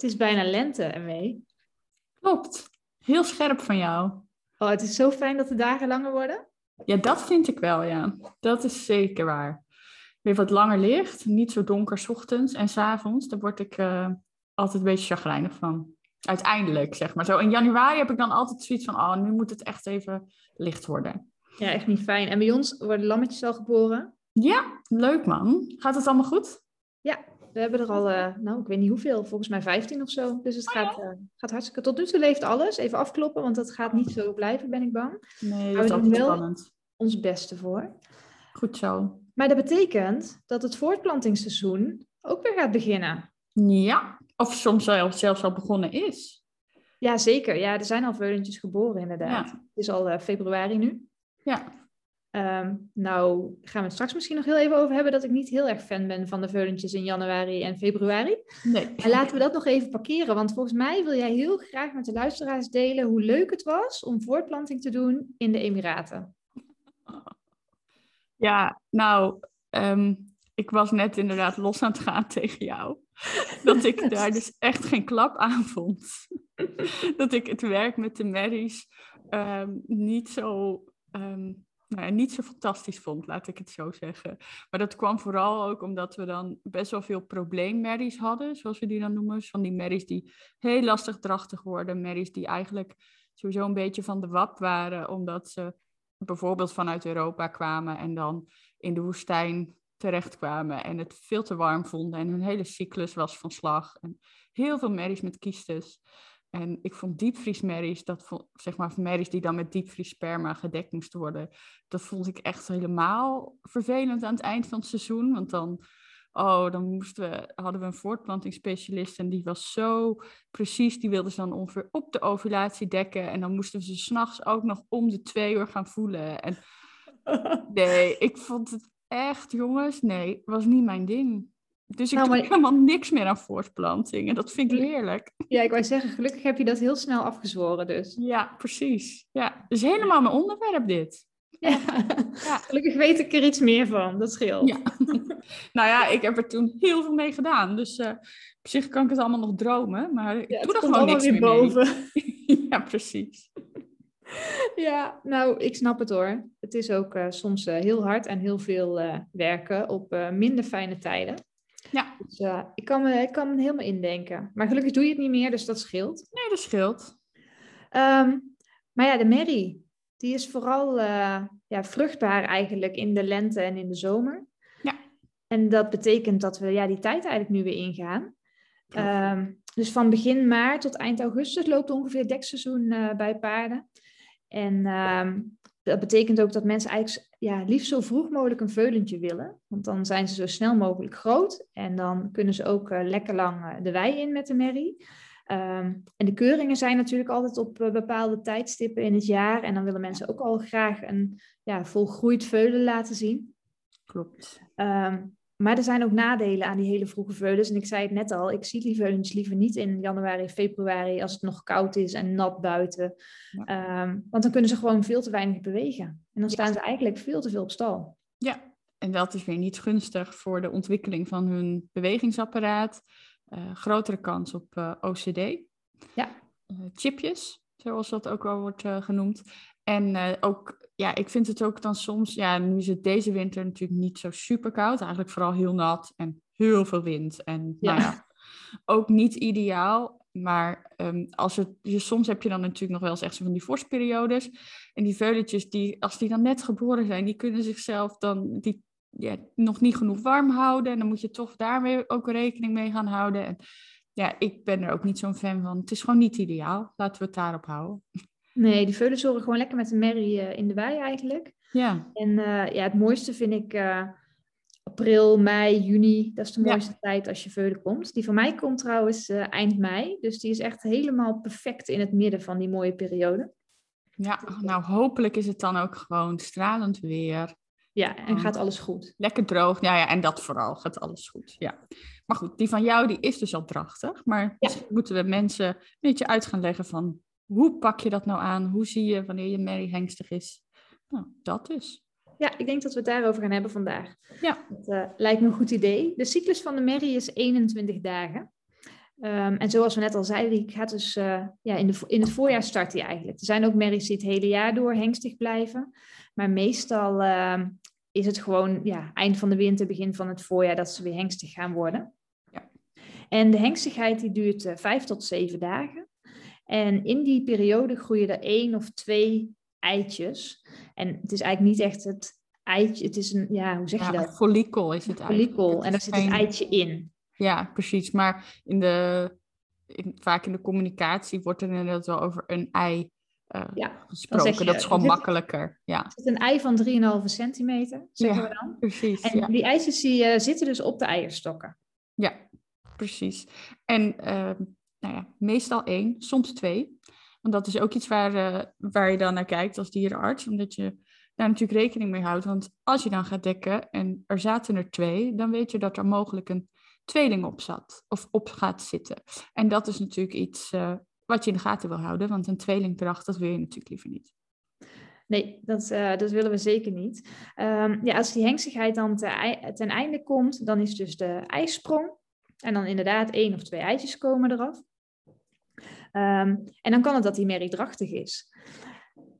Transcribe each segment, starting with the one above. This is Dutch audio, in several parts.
Het is bijna lente, ermee. Klopt. Heel scherp van jou. Oh, het is zo fijn dat de dagen langer worden. Ja, dat vind ik wel, ja. Dat is zeker waar. Weer wat langer licht, niet zo donker s ochtends en s avonds. Daar word ik uh, altijd een beetje chagrijnig van. Uiteindelijk, zeg maar. Zo in januari heb ik dan altijd zoiets van, oh, nu moet het echt even licht worden. Ja, echt niet fijn. En bij ons worden lammetjes al geboren. Ja, leuk man. Gaat het allemaal goed? Ja, we hebben er al, uh, nou, ik weet niet hoeveel, volgens mij 15 of zo. Dus het oh, gaat, uh, gaat hartstikke. Tot nu toe leeft alles. Even afkloppen, want dat gaat niet zo blijven, ben ik bang. Nee, dat is ook wel spannend. ons beste voor. Goed zo. Maar dat betekent dat het voortplantingsseizoen ook weer gaat beginnen. Ja, of soms zelfs al begonnen is. Ja, zeker. Ja, er zijn al veulentjes geboren, inderdaad. Ja. Het is al uh, februari nu. Ja. Um, nou, gaan we het straks misschien nog heel even over hebben dat ik niet heel erg fan ben van de veulentjes in januari en februari. Nee. En laten we dat nog even parkeren, want volgens mij wil jij heel graag met de luisteraars delen hoe leuk het was om voortplanting te doen in de Emiraten. Ja, nou, um, ik was net inderdaad los aan het gaan tegen jou. Dat ik daar dus echt geen klap aan vond. dat ik het werk met de merries um, niet zo nou niet zo fantastisch vond, laat ik het zo zeggen. Maar dat kwam vooral ook omdat we dan best wel veel probleemmerries hadden, zoals we die dan noemen. Van die merries die heel lastig drachtig worden. Merries die eigenlijk sowieso een beetje van de wap waren, omdat ze bijvoorbeeld vanuit Europa kwamen en dan in de woestijn terechtkwamen en het veel te warm vonden en hun hele cyclus was van slag. En heel veel merries met kiestes. En ik vond diepvriesmerries, dat vond, zeg maar merries die dan met diepvriessperma gedekt moesten worden, dat vond ik echt helemaal vervelend aan het eind van het seizoen. Want dan, oh, dan moesten we, hadden we een voortplantingsspecialist en die was zo precies, die wilde ze dan ongeveer op de ovulatie dekken. En dan moesten we ze s'nachts ook nog om de twee uur gaan voelen. En nee, ik vond het echt, jongens, nee, was niet mijn ding. Dus ik nou, doe helemaal niks meer aan voortplanting. En dat vind ik heerlijk. Ja, ik wou zeggen, gelukkig heb je dat heel snel afgezworen dus. Ja, precies. Ja, dus helemaal mijn onderwerp dit. Ja. ja. Gelukkig weet ik er iets meer van. Dat scheelt. Ja. nou ja, ik heb er toen heel veel mee gedaan. Dus uh, op zich kan ik het allemaal nog dromen. Maar ik ja, doe er gewoon niks meer boven. Mee. ja, precies. Ja, nou, ik snap het hoor. Het is ook uh, soms uh, heel hard en heel veel werken op minder fijne tijden. Ja. Dus uh, ik, kan me, ik kan me helemaal indenken. Maar gelukkig doe je het niet meer, dus dat scheelt. Nee, dat scheelt. Um, maar ja, de merrie, die is vooral uh, ja, vruchtbaar eigenlijk in de lente en in de zomer. Ja. En dat betekent dat we ja, die tijd eigenlijk nu weer ingaan. Um, dus van begin maart tot eind augustus loopt ongeveer dekseizoen uh, bij paarden. En um, dat betekent ook dat mensen eigenlijk ja, liefst zo vroeg mogelijk een veulentje willen. Want dan zijn ze zo snel mogelijk groot. En dan kunnen ze ook uh, lekker lang uh, de wei in met de merrie. Um, en de keuringen zijn natuurlijk altijd op uh, bepaalde tijdstippen in het jaar. En dan willen mensen ook al graag een ja, volgroeid veulen laten zien. Klopt. Um, maar er zijn ook nadelen aan die hele vroege veulens. En ik zei het net al, ik zie die veulens liever niet in januari, februari, als het nog koud is en nat buiten. Um, want dan kunnen ze gewoon veel te weinig bewegen. En dan staan ze eigenlijk veel te veel op stal. Ja, en dat is weer niet gunstig voor de ontwikkeling van hun bewegingsapparaat. Uh, grotere kans op uh, eh, OCD. Ja. Uh, chipjes, zoals dat ook wel wordt genoemd. En ook ja, ik vind het ook dan soms, ja, nu is het deze winter natuurlijk niet zo super koud. Eigenlijk vooral heel nat en heel veel wind. En ja. nou ja, ook niet ideaal. Maar um, als het, dus soms heb je dan natuurlijk nog wel eens echt zo van die vorstperiodes. En die veuletjes, die, als die dan net geboren zijn, die kunnen zichzelf dan die, ja, nog niet genoeg warm houden. En dan moet je toch daarmee ook rekening mee gaan houden. En ja, ik ben er ook niet zo'n fan van. Het is gewoon niet ideaal. Laten we het daarop houden. Nee, die veulen zorgen gewoon lekker met de merrie uh, in de wei eigenlijk. Ja. En uh, ja, het mooiste vind ik uh, april, mei, juni. Dat is de mooiste tijd als je veulen komt. Die van mij komt trouwens uh, eind mei. Dus die is echt helemaal perfect in het midden van die mooie periode. Ja, nou hopelijk is het dan ook gewoon stralend weer. Ja, en gaat alles goed. Lekker droog. Ja, ja, en dat vooral gaat alles goed. Ja. Maar goed, die van jou die is dus al drachtig. Maar moeten we mensen een beetje uit gaan leggen van hoe pak je dat nou aan? Hoe zie je wanneer je merrie hengstig is? Nou, dat dus. Ja, ik denk dat we het daarover gaan hebben vandaag. Ja. Dat uh, lijkt me een goed idee. De cyclus van de merrie is 21 dagen. Um, en zoals we net al zeiden, die gaat dus uh, ja, in, de, in het voorjaar start die eigenlijk. Er zijn ook merries die het hele jaar door hengstig blijven. Maar meestal uh, is het gewoon ja, eind van de winter, begin van het voorjaar dat ze weer hengstig gaan worden. Ja. En de hengstigheid die duurt uh, vijf tot zeven dagen. En in die periode groeien er één of twee eitjes. En het is eigenlijk niet echt het eitje, het is een, ja, hoe zeg je dat? follikel is het eigenlijk. Follikel, en daar zit het eitje in. Ja, precies. Maar in de, in, vaak in de communicatie wordt er inderdaad wel over een ei uh, ja, gesproken. dat is gewoon makkelijker. Ja. Het is een ei van 3,5 centimeter, zeggen we dan. Precies. En die eitjes die, uh, zitten dus op de eierstokken. Ja, precies. En uh, nou ja, meestal één, soms twee. Want dat is ook iets waar, uh, waar je dan naar kijkt als dierenarts, omdat je daar natuurlijk rekening mee houdt. Want als je dan gaat dekken en er zaten er twee, dan weet je dat er mogelijk een tweeling op zat of op gaat zitten. En dat is natuurlijk iets uh, wat je in de gaten wil houden, want een tweelingdracht, dat wil je natuurlijk liever niet. Nee, dat, uh, dat willen we zeker niet. Um, ja, als die hengstigheid dan te, ten einde komt, dan is dus de ijsprong. En dan inderdaad één of twee eitjes komen eraf. Um, en dan kan het dat die merrie drachtig is.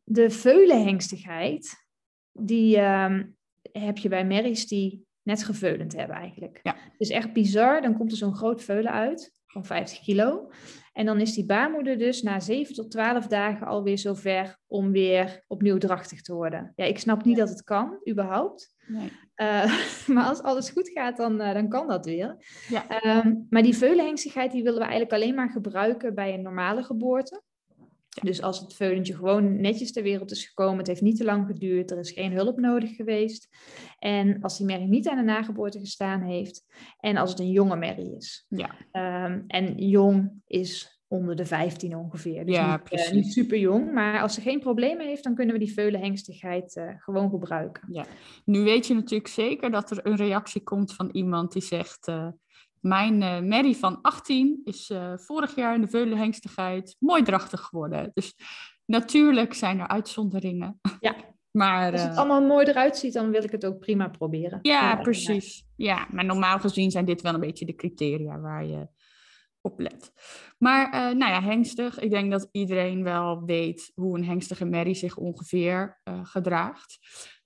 De veulenhengstigheid, die um, heb je bij merries die net geveulend hebben eigenlijk. Ja. Dus echt bizar, dan komt er zo'n groot veulen uit van 50 kilo. En dan is die baarmoeder dus na 7 tot 12 dagen alweer zover om weer opnieuw drachtig te worden. Ja, ik snap niet dat het kan, überhaupt. Nee. Uh, maar als alles goed gaat, dan, uh, dan kan dat weer. Ja. Um, maar die veulenhengsigheid die willen we eigenlijk alleen maar gebruiken bij een normale geboorte. Dus als het veulentje gewoon netjes ter wereld is gekomen, het heeft niet te lang geduurd, er is geen hulp nodig geweest. En als die merrie niet aan de nageboorte gestaan heeft en als het een jonge merrie is. Ja. Um, en jong is onder de 15 ongeveer. Dus ja, niet, uh, niet super jong, maar als ze geen problemen heeft, dan kunnen we die veulenhengstigheid uh, gewoon gebruiken. Ja. Nu weet je natuurlijk zeker dat er een reactie komt van iemand die zegt... Uh, mijn uh, Mary van 18 is uh, vorig jaar in de veulenhengstigheid mooi drachtig geworden. Dus natuurlijk zijn er uitzonderingen. Ja. maar, Als het uh, allemaal mooi eruit ziet, dan wil ik het ook prima proberen. Ja, precies. Ja, maar normaal gezien zijn dit wel een beetje de criteria waar je op let. Maar nou ja, hengstig. Ik denk dat iedereen wel weet hoe een hengstige merrie zich ongeveer gedraagt.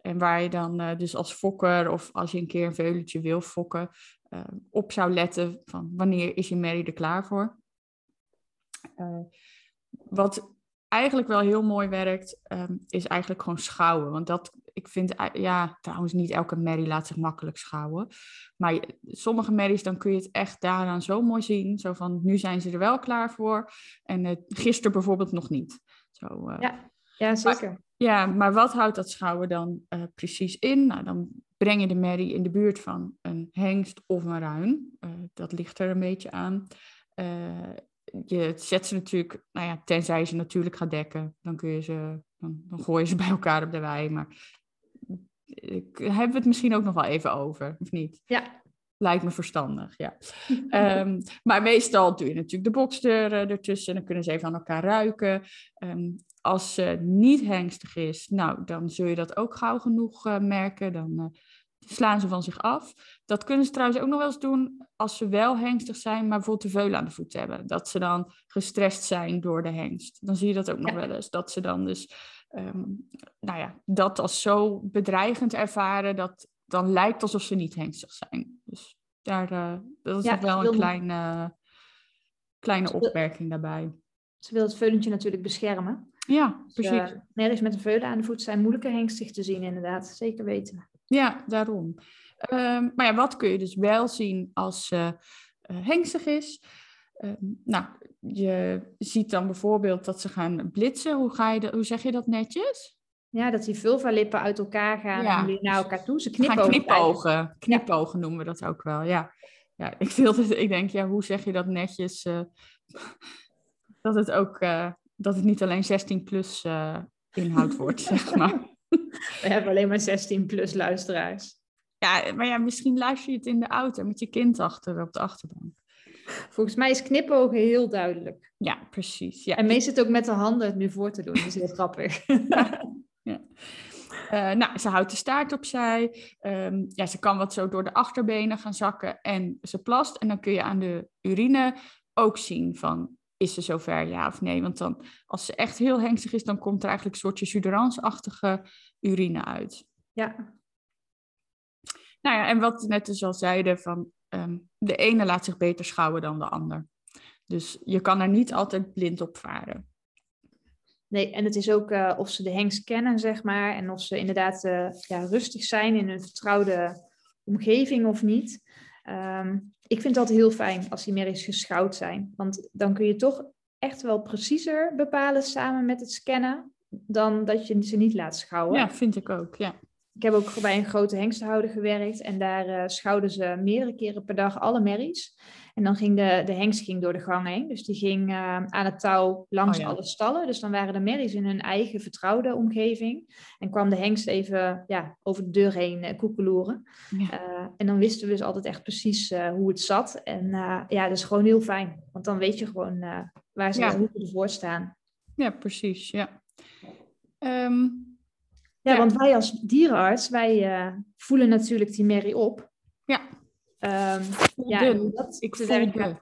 En waar je dan dus als fokker of als je een keer een veulentje wil fokken, uh, op zou letten van wanneer is je merrie er klaar voor. Uh, wat eigenlijk wel heel mooi werkt, um, is eigenlijk gewoon schouwen. Want dat, ik vind, ja, trouwens niet elke merrie laat zich makkelijk schouwen. Maar sommige merries, dan kun je het echt daaraan zo mooi zien. Zo van, nu zijn ze er wel klaar voor. En gisteren bijvoorbeeld nog niet. Zo, ja, ja, zeker. Maar, ja, maar wat houdt dat schouwen dan precies in? Nou, dan breng je de merrie in de buurt van een hengst of een ruin. Uh, dat ligt er een beetje aan. Uh, je zet ze natuurlijk, nou ja, tenzij ze natuurlijk gaat dekken, dan kun je ze, dan, dan gooi je ze bij elkaar op de wei. Maar ik, hebben we het misschien ook nog wel even over, of niet? Ja. Lijkt me verstandig, ja. um, maar meestal doe je natuurlijk de boksdeuren ertussen. Dan kunnen ze even aan elkaar ruiken. Um, als ze niet hengstig is, nou, dan zul je dat ook gauw genoeg uh, merken. Dan uh, slaan ze van zich af. Dat kunnen ze trouwens ook nog wel eens doen als ze wel hengstig zijn, maar bijvoorbeeld de veulen aan de voet hebben. Dat ze dan gestrest zijn door de hengst. Dan zie je dat ook nog ja. wel eens. Dat ze dan dus, um, nou ja, dat als zo bedreigend ervaren, dat dan lijkt alsof ze niet hengstig zijn. Dus daar, uh, dat is ja, nog wel een kleine, kleine opmerking daarbij. Ze wil het veulentje natuurlijk beschermen. Ja, precies. Dus, uh, nergens met een veulen aan de voet zijn moeilijker hengstig te zien, inderdaad. Zeker weten. Ja, daarom. Um, maar ja, wat kun je dus wel zien als ze uh, hengstig is? Um, nou, je ziet dan bijvoorbeeld dat ze gaan blitsen. Hoe, ga je dat, hoe zeg je dat netjes? Ja, dat die vulvalippen uit elkaar gaan Ja. en weer naar elkaar toe. Ze knipogen. knipogen. Knipogen noemen we dat ook wel, ja. Ja, ik, het, ik denk, ja, hoe zeg je dat netjes? eh, dat het ook, eh, dat het niet alleen 16 plus eh, inhoud wordt, zeg maar. We hebben alleen maar 16 plus luisteraars. Ja, maar ja, misschien luister je het in de auto met je kind achter op de achterbank. Volgens mij is knipogen heel duidelijk. Ja, precies. Ja. En Mees zit ook met de handen het nu voor te doen. Dat is heel grappig. Eh, nou, ze houdt de staart opzij. Ehm, ja, ze kan wat zo door de achterbenen gaan zakken en ze plast. En dan kun je aan de urine ook zien van, is ze zover ja of nee? Want dan, als ze echt heel hengstig is, dan komt er eigenlijk een soortje suderans-achtige urine uit. Ja, Nou ja, en wat net dus al zeiden, van, ehm, de ene laat zich beter schouwen dan de ander. Dus je kan er niet altijd blind op varen. Nee, en het is ook eh, of ze de hengst kennen, zeg maar. En of ze inderdaad eh, ja, rustig zijn in een vertrouwde omgeving of niet. Ehm, ik vind dat heel fijn als die merries geschouwd zijn. Want dan kun je toch echt wel preciezer bepalen samen met het scannen. Dan dat je ze niet laat schouwen. Ja, vind ik ook, ja. Ik heb ook bij een grote hengstenhouder gewerkt en daar eh schouwden ze meerdere keren per dag alle merries. En dan ging de, de hengst ging door de gang heen, dus die ging eh, aan het touw langs Oh ja. alle stallen. Dus dan waren de merries in hun eigen vertrouwde omgeving. En kwam de hengst even ja, over de deur heen eh, koekeloeren. Ja. Eh, en dan wisten we dus altijd echt precies eh, hoe het zat. En ja, dat is gewoon heel fijn, want dan weet je gewoon waar ze, Ja. hoe ze ervoor staan. Ja, precies, ja. Ehm, Ja, Ja. want wij als dierenarts, wij voelen natuurlijk die merrie op. ja, Ehm, ja, dat ik te voel werken de.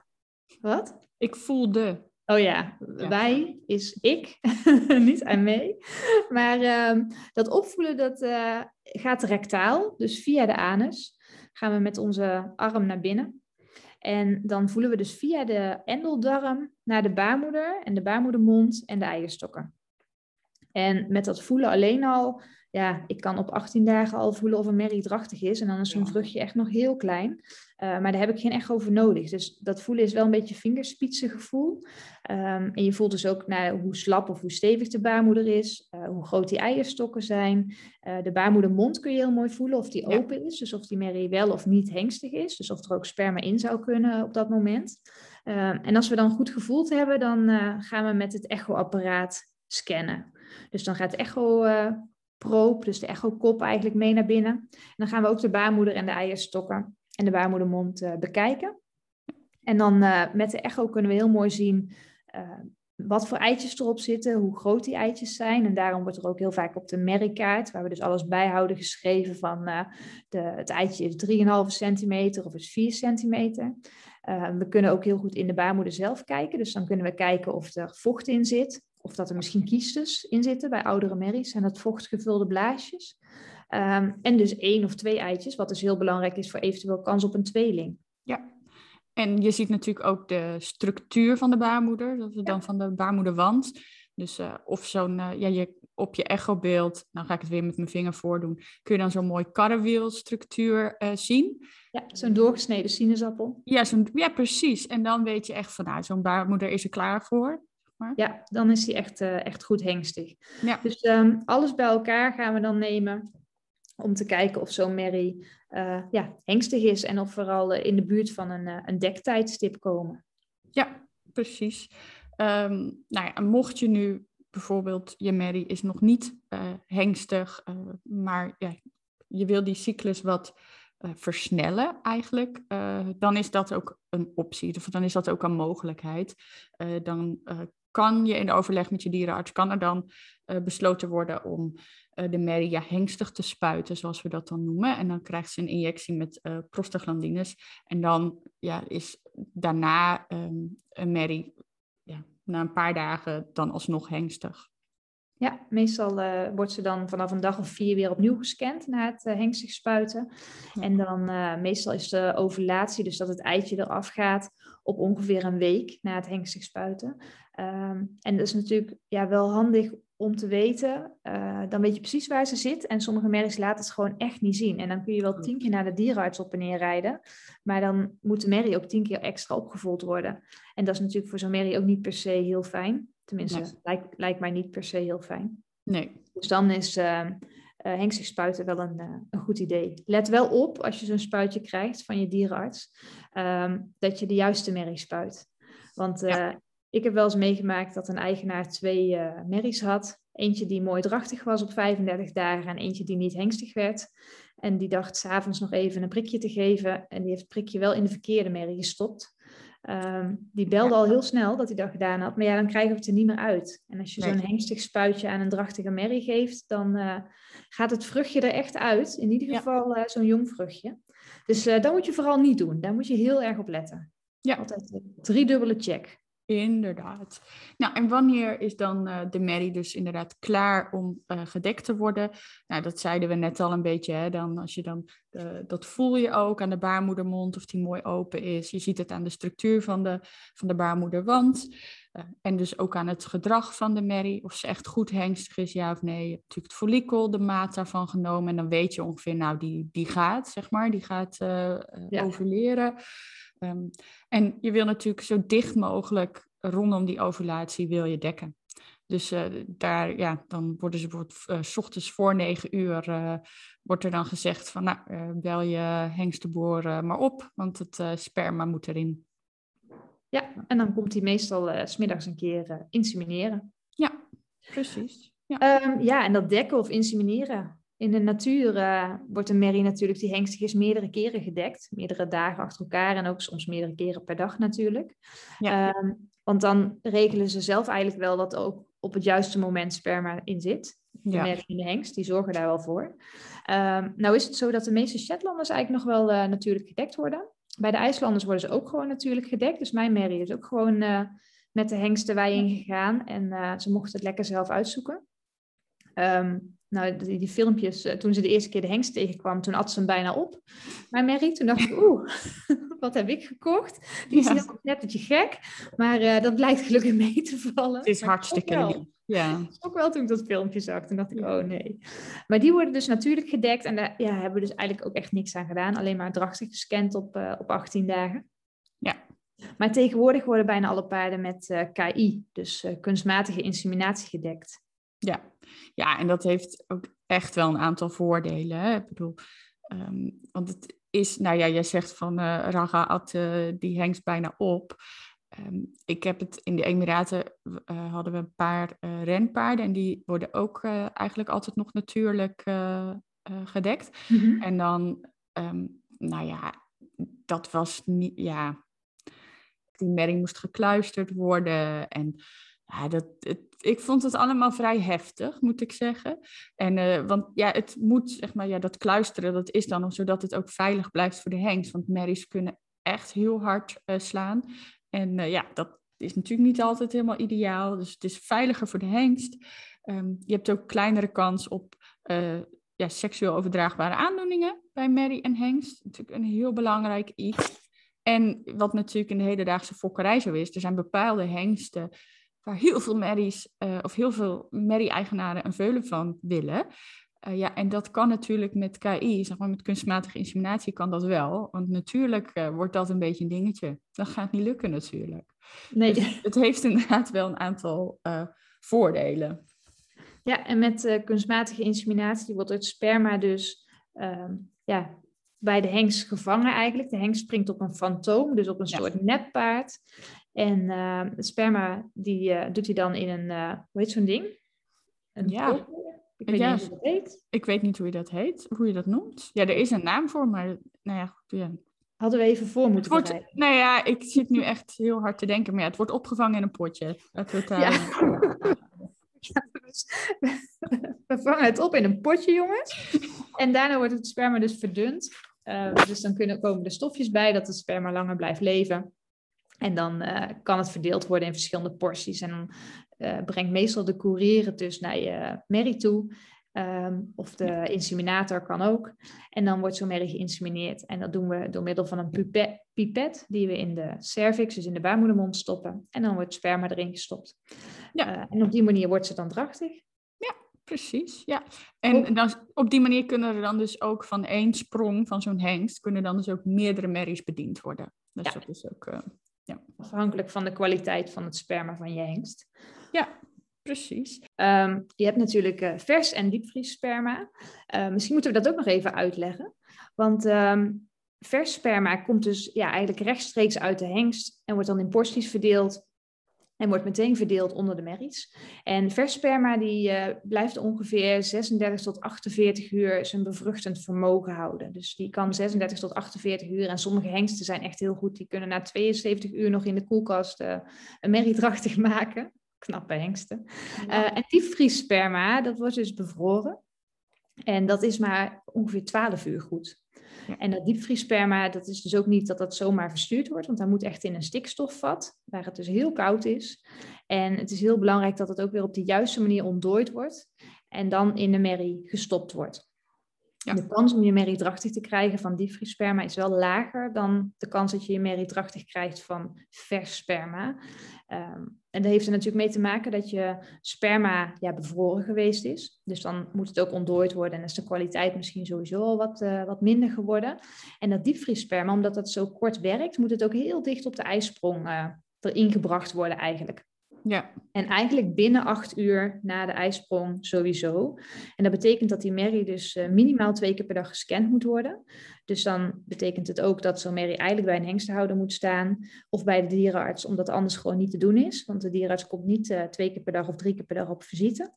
Wat? Ik voel de. Oh ja, Ja. wij is ik, niet aan mee. Maar ehm, dat opvoelen, dat eh, gaat rectaal, dus via de anus. Gaan we met onze arm naar binnen. En dan voelen we dus via de endeldarm naar de baarmoeder en de baarmoedermond en de eierstokken. En met dat voelen alleen al, ja, ik kan op 18 dagen al voelen of een merrie drachtig is. En dan is zo'n vruchtje echt nog heel klein. Eh, maar daar heb ik geen echo voor nodig. Dus dat voelen is wel een beetje vingerspitsengevoel. Ehm, en je voelt dus ook naar hoe slap of hoe stevig de baarmoeder is, eh, hoe groot die eierstokken zijn. Eh, de baarmoedermond kun je heel mooi voelen of die Ja. open is, dus of die merrie wel of niet hengstig is, dus of er ook sperma in zou kunnen op dat moment. Ehm, en als we dan goed gevoeld hebben, dan gaan we met het echoapparaat scannen. Dus dan gaat de echo dus de echokop eigenlijk mee naar binnen. En dan gaan we ook de baarmoeder en de eierstokken en de baarmoedermond eh, bekijken. En dan eh, met de echo kunnen we heel mooi zien eh, wat voor eitjes erop zitten, hoe groot die eitjes zijn. En daarom wordt er ook heel vaak op de merriekaart, waar we dus alles bijhouden, geschreven van de, het eitje is 3,5 centimeter of is 4 centimeter. We kunnen ook heel goed in de baarmoeder zelf kijken. Dus dan kunnen we kijken of er vocht in zit. Of dat er misschien kiestes in zitten bij oudere merries. Zijn dat vochtgevulde blaasjes. Ehm, en dus één of twee eitjes, wat dus heel belangrijk is voor eventueel kans op een tweeling. Ja. En je ziet natuurlijk ook de structuur van de baarmoeder, dat is dan van de baarmoederwand. Dus eh, of zo'n, eh, ja, je, op je echobeeld, nou ga ik het weer met mijn vinger voordoen, kun je dan zo'n mooi karrewielstructuur eh, zien. Ja, zo'n doorgesneden sinaasappel. Ja, zo'n, ja, precies. En dan weet je echt van, nou, zo'n baarmoeder is er klaar voor. Ja, dan is die echt, eh, echt goed hengstig. Ja. Dus ehm, alles bij elkaar gaan we dan nemen om te kijken of zo'n merrie eh, ja, hengstig is en of we al eh, in de buurt van een, een dektijdstip komen. Ja, precies. Ehm, nou ja, mocht je nu bijvoorbeeld, je merrie is nog niet hengstig, maar ja, je wil die cyclus wat versnellen eigenlijk, dan is dat ook een optie, of dan is dat ook een mogelijkheid. Eh, dan kan je in overleg met je dierenarts, kan er dan eh, besloten worden om eh, de merrie ja, hengstig te spuiten, zoals we dat dan noemen. En dan krijgt ze een injectie met eh prostaglandines. En dan ja, is daarna ehm, een merrie ja, na een paar dagen dan alsnog hengstig. Ja, meestal wordt ze dan vanaf een dag of vier weer opnieuw gescand na het uh, hengstig spuiten. Ja. En dan uh, meestal is de ovulatie, dus dat het eitje eraf gaat, op ongeveer een week na het hengstig spuiten. Um, en dat is natuurlijk ja, wel handig om te weten. Uh, dan weet je precies waar ze zit. En sommige merries laten het gewoon echt niet zien. En dan kun je wel tien keer naar de dierenarts op en neer rijden. Maar dan moet de merrie ook tien keer extra opgevoeld worden. En dat is natuurlijk voor zo'n merrie ook niet per se heel fijn. Tenminste, Nee. lijkt, lijkt mij niet per se heel fijn. Nee, Dus dan is uh, uh, spuiten wel een, uh, een goed idee. Let wel op als je zo'n spuitje krijgt van je dierenarts, ehm, dat je de juiste merrie spuit. Want ik heb wel eens meegemaakt dat een eigenaar twee merries had. Eentje die mooi drachtig was op 35 dagen en eentje die niet hengstig werd. En die dacht s'avonds nog even een prikje te geven. En die heeft het prikje wel in de verkeerde merrie gestopt. Ehm, die belde al heel snel dat hij dat gedaan had. Maar ja, dan krijgen we het er niet meer uit. En als je zo'n hengstig spuitje aan een drachtige merrie geeft, dan uh, gaat het vruchtje er echt uit. In ieder geval uh, zo'n jong vruchtje. Dus uh, dat moet je vooral niet doen. Daar moet je heel erg op letten. Ja. Altijd drie dubbele check. Inderdaad. Nou, en wanneer is dan uh, de merrie dus inderdaad klaar om uh, gedekt te worden? Nou, dat zeiden we net al een beetje. Hè? Dan, als je dan, uh, dat voel je ook aan de baarmoedermond of die mooi open is. Je ziet het aan de structuur van de, van de baarmoederwand. en dus ook aan het gedrag van de merrie. Of ze echt goed hengstig is, ja of nee. Je hebt natuurlijk het follikel, de maat daarvan genomen. En dan weet je ongeveer, nou, die, die gaat, zeg maar. Die gaat ja. ovuleren. Um, en je wil natuurlijk zo dicht mogelijk rondom die ovulatie wil je dekken. Dus uh, daar, ja, dan worden ze bijvoorbeeld uh, s ochtends voor negen uur, uh, wordt er dan gezegd van, nou, bel je hengstenboor maar op, want het sperma moet erin. Ja, en dan komt hij meestal s smiddags een keer insemineren. Ja, precies. Ja. Um, ja, en dat dekken of insemineren, in de natuur uh, wordt een merrie natuurlijk, die hengstig is, meerdere keren gedekt. Meerdere dagen achter elkaar en ook soms meerdere keren per dag natuurlijk. Ja. Um, want dan regelen ze zelf eigenlijk wel dat ook op het juiste moment sperma in zit. De ja. merrie en de hengst, die zorgen daar wel voor. Um, nou is het zo dat de meeste Shetlanders eigenlijk nog wel uh, natuurlijk gedekt worden. Bij de IJslanders worden ze ook gewoon natuurlijk gedekt. Dus mijn merrie is ook gewoon uh, met de hengsten wij ingegaan. En ze mochten het lekker zelf uitzoeken. Um, nou, die, die filmpjes, uh, toen ze de eerste keer de hengst tegenkwam, toen at ze hem bijna op. Maar Mary, toen dacht ik, oeh, wat heb ik gekocht? Die is ja. heel net gek, maar uh, dat blijkt gelukkig mee te vallen. Het is maar hartstikke lief. Ja. Ook wel toen ik dat filmpje zag, toen dacht ik, oh nee. Maar die worden dus natuurlijk gedekt en daar ja, hebben we dus eigenlijk ook echt niks aan gedaan. Alleen maar drachtig gescand op, uh, op 18 dagen. Ja. Maar tegenwoordig worden bijna alle paarden met KI, dus kunstmatige inseminatie, gedekt. Ja. ja, en dat heeft ook echt wel een aantal voordelen. Hè? Ik bedoel, um, want het is, nou ja, jij zegt van uh, Raga at uh, die hengst bijna op. Um, ik heb het in de Emiraten uh, hadden we een paar renpaarden en die worden ook eigenlijk altijd nog natuurlijk gedekt. Mm -hmm. En dan, um, nou ja, dat was niet, ja, die merrie moest gekluisterd worden en ja, dat, het, ik vond het allemaal vrij heftig, moet ik zeggen. En, uh, want ja, het moet, zeg maar, ja, dat kluisteren, dat is dan zodat het ook veilig blijft voor de hengst. Want merries kunnen echt heel hard uh, slaan. En uh, ja, dat is natuurlijk niet altijd helemaal ideaal. Dus het is veiliger voor de hengst. Um, je hebt ook kleinere kans op ja, seksueel overdraagbare aandoeningen bij merrie en hengst. Natuurlijk een heel belangrijk iets. En wat natuurlijk in de hedendaagse fokkerij zo is, er zijn bepaalde hengsten waar heel veel merries uh, of heel veel merrie-eigenaren een veulen van willen. Uh, ja, en dat kan natuurlijk met KI, zeg maar met kunstmatige inseminatie kan dat wel. Want natuurlijk uh, wordt dat een beetje een dingetje. Dat gaat niet lukken natuurlijk. Nee. Dus het heeft inderdaad wel een aantal voordelen. Ja, en met kunstmatige inseminatie wordt het sperma dus ehm, ja, bij de hengst gevangen eigenlijk. De hengst springt op een fantoom, dus op een soort netpaard. En uh, het sperma die uh, doet hij dan in een, uh, hoe heet zo'n ding? Een ja. Ik weet ja. niet hoe dat heet. Ik weet niet hoe je dat heet, hoe je dat noemt. Ja, er is een naam voor, maar nou ja, ja. Hadden we even voor moeten het wordt, Nou ja, ik zit nu echt heel hard te denken, maar ja, het wordt opgevangen in een potje. Dat wordt, ja. ja dus, we vangen het op in een potje, jongens. En daarna wordt het sperma dus verdund. dus dan kunnen, komen er stofjes bij dat het sperma langer blijft leven. En dan uh, kan het verdeeld worden in verschillende porties. En dan uh, brengt meestal de courier het dus naar je merrie toe. Um, of de inseminator kan ook. En dan wordt zo'n merrie geïnsemineerd. En dat doen we door middel van een pipet, die we in de cervix, dus in de baarmoedermond, stoppen. En dan wordt sperma erin gestopt. Ja. Uh, en op die manier wordt ze dan drachtig. Ja, precies. Ja. En dan, op die manier kunnen er dan dus ook van één sprong van zo'n hengst, kunnen dan dus ook meerdere merries bediend worden. Dus ja. dat is ook... Ja. Afhankelijk van de kwaliteit van het sperma van je hengst. Ja, precies. Ehm, je hebt natuurlijk uh, vers en diepvriessperma. Uh, misschien moeten we dat ook nog even uitleggen. Want um, vers sperma komt dus ja, eigenlijk rechtstreeks uit de hengst en wordt dan in porties verdeeld en wordt meteen verdeeld onder de merries. En vers sperma die, uh, blijft ongeveer 36 tot 48 uur zijn bevruchtend vermogen houden. Dus die kan 36 tot 48 uur. En sommige hengsten zijn echt heel goed. Die kunnen na 72 uur nog in de koelkast uh, een merrie drachtig maken. Knappe hengsten. Uh, en diepvriessperma, dat wordt dus bevroren. En dat is maar ongeveer 12 uur goed. En dat diepvriessperma, dat is dus ook niet dat dat zomaar verstuurd wordt, want dat moet echt in een stikstofvat, waar het dus heel koud is. En het is heel belangrijk dat het ook weer op de juiste manier ontdooid wordt en dan in de merrie gestopt wordt. De kans om je merrie drachtig te krijgen van diepvriessperma is wel lager dan de kans dat je je merrie drachtig krijgt van vers sperma. Um, en dat heeft er natuurlijk mee te maken dat je sperma ja, bevroren geweest is. Dus dan moet het ook ontdooid worden en is de kwaliteit misschien sowieso al wat, uh, wat minder geworden. En dat diepvriessperma, omdat dat zo kort werkt, moet het ook heel dicht op de ijsprong uh, erin gebracht worden eigenlijk. Ja. En eigenlijk binnen acht uur na de ijsprong sowieso. En dat betekent dat die merrie dus uh, minimaal twee keer per dag gescand moet worden. Dus dan betekent het ook dat zo'n merrie eigenlijk bij een hengstenhouder moet staan. Of bij de dierenarts, omdat anders gewoon niet te doen is. Want de dierenarts komt niet uh, twee keer per dag of drie keer per dag op visite.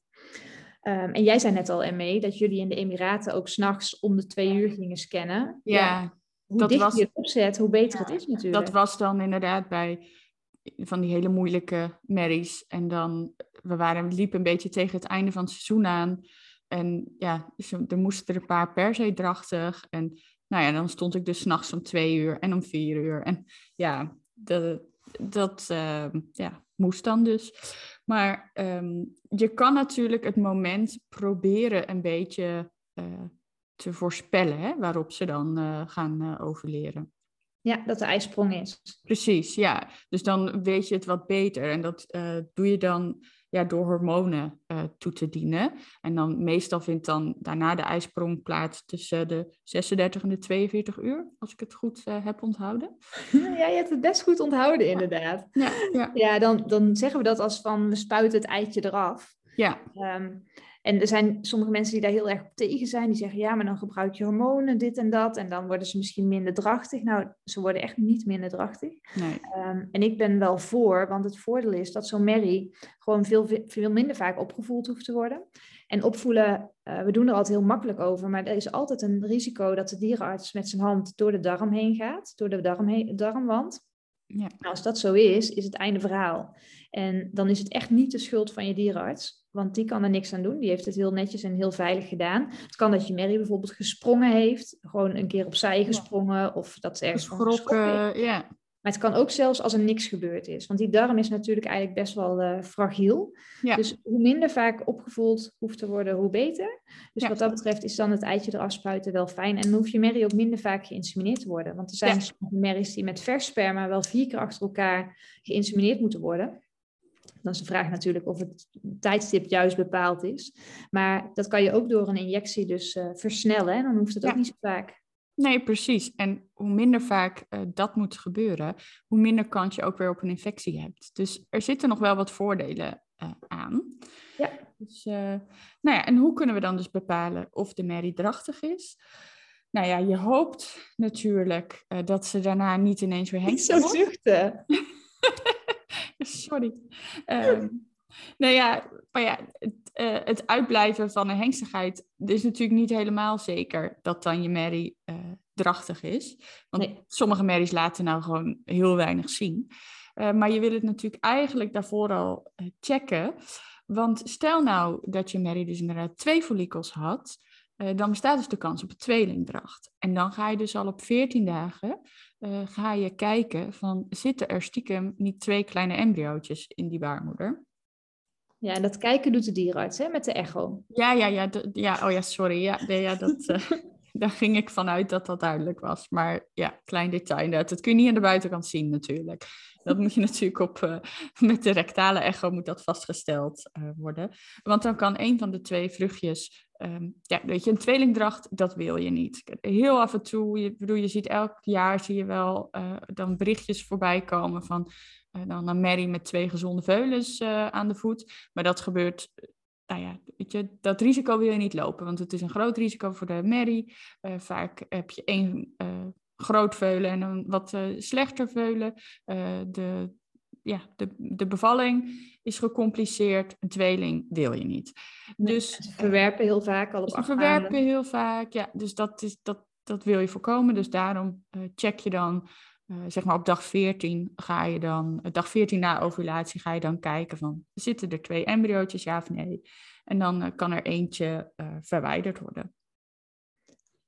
Um, en jij zei net al, Emme, dat jullie in de Emiraten ook s'nachts om de twee uur gingen scannen. Ja, ja hoe dat dichter was, je het opzet, hoe beter ja, het is natuurlijk. Dat was dan inderdaad bij van die hele moeilijke merries. En dan, we waren, liepen een beetje tegen het einde van het seizoen aan. En ja, dus er moesten er een paar per se drachtig. En nou ja, dan stond ik dus s'nachts om twee uur en om vier uur. En ja, dat, dat uh, ja, moest dan dus. Maar um, je kan natuurlijk het moment proberen een beetje uh, te voorspellen waarop ze dan uh, gaan overleren. Ja, dat de ijsprong is. Precies, ja. Dus dan weet je het wat beter. En dat uh, doe je dan ja, door hormonen uh, toe te dienen. En dan meestal vindt dan daarna de ijsprong plaats tussen de 36 en de 42 uur, als ik het goed uh, heb onthouden. Ja, je hebt het best goed onthouden, inderdaad. Ja, ja. ja dan, dan zeggen we dat als van we spuiten het eitje eraf. Ja. Um, en er zijn sommige mensen die daar heel erg op tegen zijn. Die zeggen, ja, maar dan gebruik je hormonen, dit en dat. En dan worden ze misschien minder drachtig. Nou, ze worden echt niet minder drachtig. Nee. Um, en ik ben wel voor, want het voordeel is dat zo'n merrie gewoon veel, veel minder vaak opgevoeld hoeft te worden. En opvoelen, uh, we doen er altijd heel makkelijk over. Maar er is altijd een risico dat de dierenarts met zijn hand door de darm heen gaat. Door de darm heen, darmwand. Ja. Nou, als dat zo is, is het einde verhaal. En dan is het echt niet de schuld van je dierenarts. Want die kan er niks aan doen. Die heeft het heel netjes en heel veilig gedaan. Het kan dat je Mary bijvoorbeeld gesprongen heeft. Gewoon een keer opzij gesprongen. Of dat ze ergens van geschrokken. Ja. Maar het kan ook zelfs als er niks gebeurd is. Want die darm is natuurlijk eigenlijk best wel uh, fragiel. Ja. Dus hoe minder vaak opgevoeld hoeft te worden, hoe beter. Dus Ja. wat dat betreft is dan het eitje eraf spuiten wel fijn. En dan hoeft je merrie ook minder vaak geïnsemineerd te worden. Want er zijn Ja. merries die met vers sperma wel vier keer achter elkaar geïnsemineerd moeten worden. Dan is de vraag natuurlijk of het tijdstip juist bepaald is. Maar dat kan je ook door een injectie dus eh, versnellen. En dan hoeft het Ja. ook niet zo vaak. Nee, precies. En hoe minder vaak eh, dat moet gebeuren, hoe minder kans je ook weer op een infectie hebt. Dus er zitten nog wel wat voordelen eh, aan. Ja. Dus, nou ja, en hoe kunnen we dan dus bepalen of de merrie drachtig is? Nou ja, je hoopt natuurlijk dat ze daarna niet ineens weer Niet hengst zo zuchten. Sorry. Ehm nou ja, maar ja, het, eh, het uitblijven van een hengstigheid is natuurlijk niet helemaal zeker dat dan je merrie eh, drachtig is. Want Nee. sommige merries laten nou gewoon heel weinig zien. Eh, maar je wil het natuurlijk eigenlijk daarvoor al checken. Want stel nou dat je merrie dus inderdaad twee follikels had, dan bestaat dus de kans op een tweelingdracht. En dan ga je dus al op 14 dagen eh, ga je kijken van zitten er stiekem niet twee kleine embryootjes in die baarmoeder? Ja, en dat kijken doet de dierenarts hè, met de echo. Ja, ja, ja, ja, oh ja, sorry. Ja, nee, ja dat, eh, daar ging ik vanuit dat dat duidelijk was. Maar ja, klein detail inderdaad. Dat kun je niet aan de buitenkant zien natuurlijk. Dat moet je natuurlijk op, eh, met de rectale echo moet dat vastgesteld worden. Want dan kan een van de twee vruchtjes ehm, ja, weet je, een tweelingdracht, dat wil je niet. Heel af en toe, je, bedoel, je ziet elk jaar zie je wel uh, dan berichtjes voorbij komen van uh, dan een Mary met twee gezonde veulens uh, aan de voet. Maar dat gebeurt, nou ja, weet je, dat risico wil je niet lopen, want het is een groot risico voor de Mary. vaak heb je één groot veulen en een wat slechter veulen. de, ja, de, de bevalling is gecompliceerd, een tweeling wil je niet. dus, ze verwerpen heel vaak al op Ze verwerpen heel vaak, ja. Dus dat, is, dat, dat wil je voorkomen. Dus daarom uh, check je dan, uh, zeg maar op dag 14 ga je dan, uh, dag 14 na ovulatie ga je dan kijken van, zitten er twee embryootjes, ja of nee? En dan kan er eentje verwijderd worden.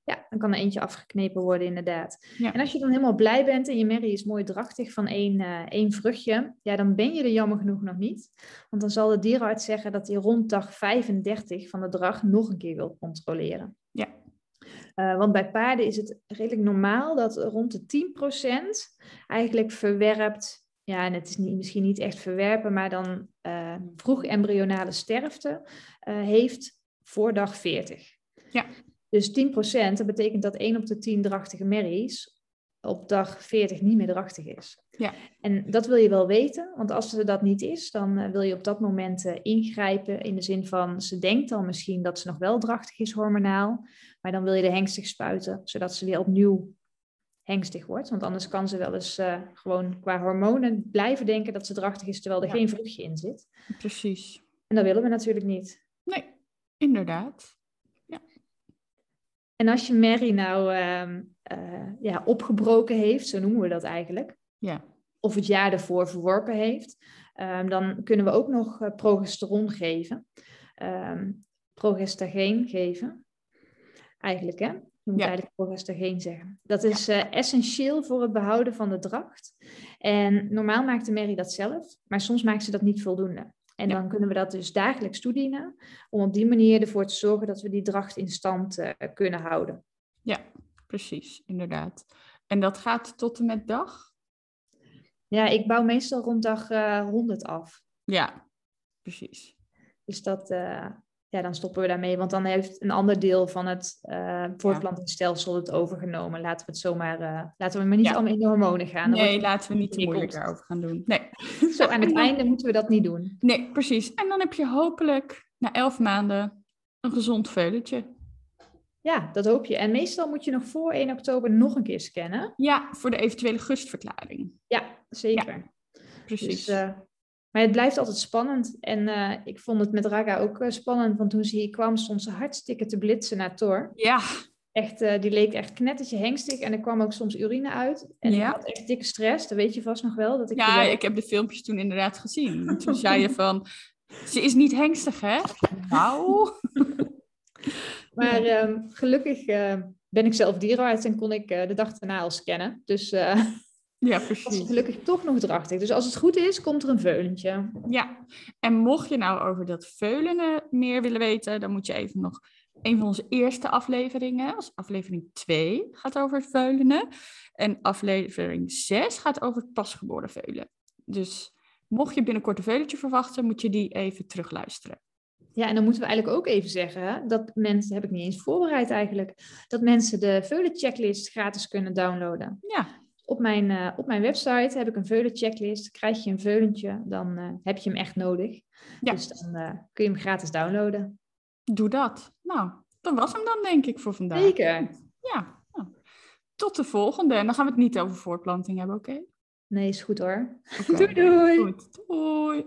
Ja, dan kan er eentje afgeknepen worden, inderdaad. En als je dan helemaal blij bent en je merrie is mooi drachtig van één, uh, één vruchtje, ja, dan ben je er jammer genoeg nog niet. Want dan zal de dierenarts zeggen dat hij rond dag 35 van de drag nog een keer wil controleren. Ja. Uh, want bij paarden is het redelijk normaal dat rond de 10% eigenlijk verwerpt. Ja, en het is niet, misschien niet echt verwerpen, maar dan uh, vroeg embryonale sterfte heeft voor dag 40. Ja. Dus 10%, dat betekent dat 1 op de 10 drachtige merries op dag 40 niet meer drachtig is. Ja. En dat wil je wel weten, want als ze dat niet is, dan uh, wil je op dat moment uh, ingrijpen in de zin van ze denkt dan misschien dat ze nog wel drachtig is hormonaal, maar dan wil je de hengstig spuiten, zodat ze weer opnieuw hengstig wordt. Want anders kan ze wel eens uh, gewoon qua hormonen blijven denken dat ze drachtig is, terwijl er ja. geen vruchtje in zit. Precies. En dat willen we natuurlijk niet. Nee, inderdaad. En als je Mary nou uh, uh, ja, opgebroken heeft, zo noemen we dat eigenlijk, ja. of het jaar ervoor verworpen heeft, um, dan kunnen we ook nog uh, progesteron geven. Um, progestageen geven. Eigenlijk, hè? Je moet ja. eigenlijk progestageen zeggen. Dat is ja. essentieel voor het behouden van de dracht. En normaal maakt de Mary dat zelf, maar soms maakt ze dat niet voldoende. En dan kunnen we dat dus dagelijks toedienen, om op die manier ervoor te zorgen dat we die dracht in stand uh, kunnen houden. Ja, precies, inderdaad. En dat gaat tot en met dag? Ja, ik bouw meestal rond dag uh, 100 af. Ja, precies. Dus dat, uh, ja, dan stoppen we daarmee, want dan heeft een ander deel van het uh, voortplantingsstelsel het overgenomen. Laten we het zomaar, uh, laten we maar niet ja. allemaal in de hormonen gaan. Dan nee, laten we niet te moeilijk daarover gaan doen. Nee. Zo, aan het dan... einde moeten we dat niet doen. Nee, precies. En dan heb je hopelijk na elf maanden een gezond veulentje. Ja, dat hoop je. En meestal moet je nog voor 1 oktober nog een keer scannen. Ja, voor de eventuele gustverklaring. Ja, zeker. Ja, precies. Dus, uh, maar het blijft altijd spannend. En uh, ik vond het met Raga ook uh, spannend, want toen ze hier kwam, stond ze hartstikke te blitsen naar Thor. Ja. Echt, uh, die leek echt knettertje hengstig en er kwam ook soms urine uit. En ja. ik had echt dikke stress, dat weet je vast nog wel. Dat ik ja, ik heb de filmpjes toen inderdaad gezien. En toen zei je van, ze is niet hengstig, hè? Nou. maar um, gelukkig ben ik zelf dierenarts en kon ik de dag daarna al scannen. Dus... Ja, precies. Dat is gelukkig toch nog drachtig. Dus als het goed is, komt er een veulentje. Ja, en mocht je nou over dat veulenen meer willen weten, dan moet je even nog een van onze eerste afleveringen, als aflevering 2, gaat over het veulenen. En aflevering 6 gaat over het pasgeboren veulen. Dus mocht je binnenkort een veulentje verwachten, moet je die even terugluisteren. Ja, en dan moeten we eigenlijk ook even zeggen dat mensen, heb ik niet eens voorbereid eigenlijk, dat mensen de veulenchecklist gratis kunnen downloaden. Ja, op mijn, uh, op mijn website heb ik een veulenchecklist. Krijg je een veulentje, dan uh, heb je hem echt nodig. Ja. Dus dan uh, kun je hem gratis downloaden. Doe dat. Nou, dat was hem dan denk ik voor vandaag. Zeker. Ja. Nou, tot de volgende. En dan gaan we het niet over voortplanting hebben, oké? Okay? Nee, is goed hoor. Okay. doei doei. Goed. Doei.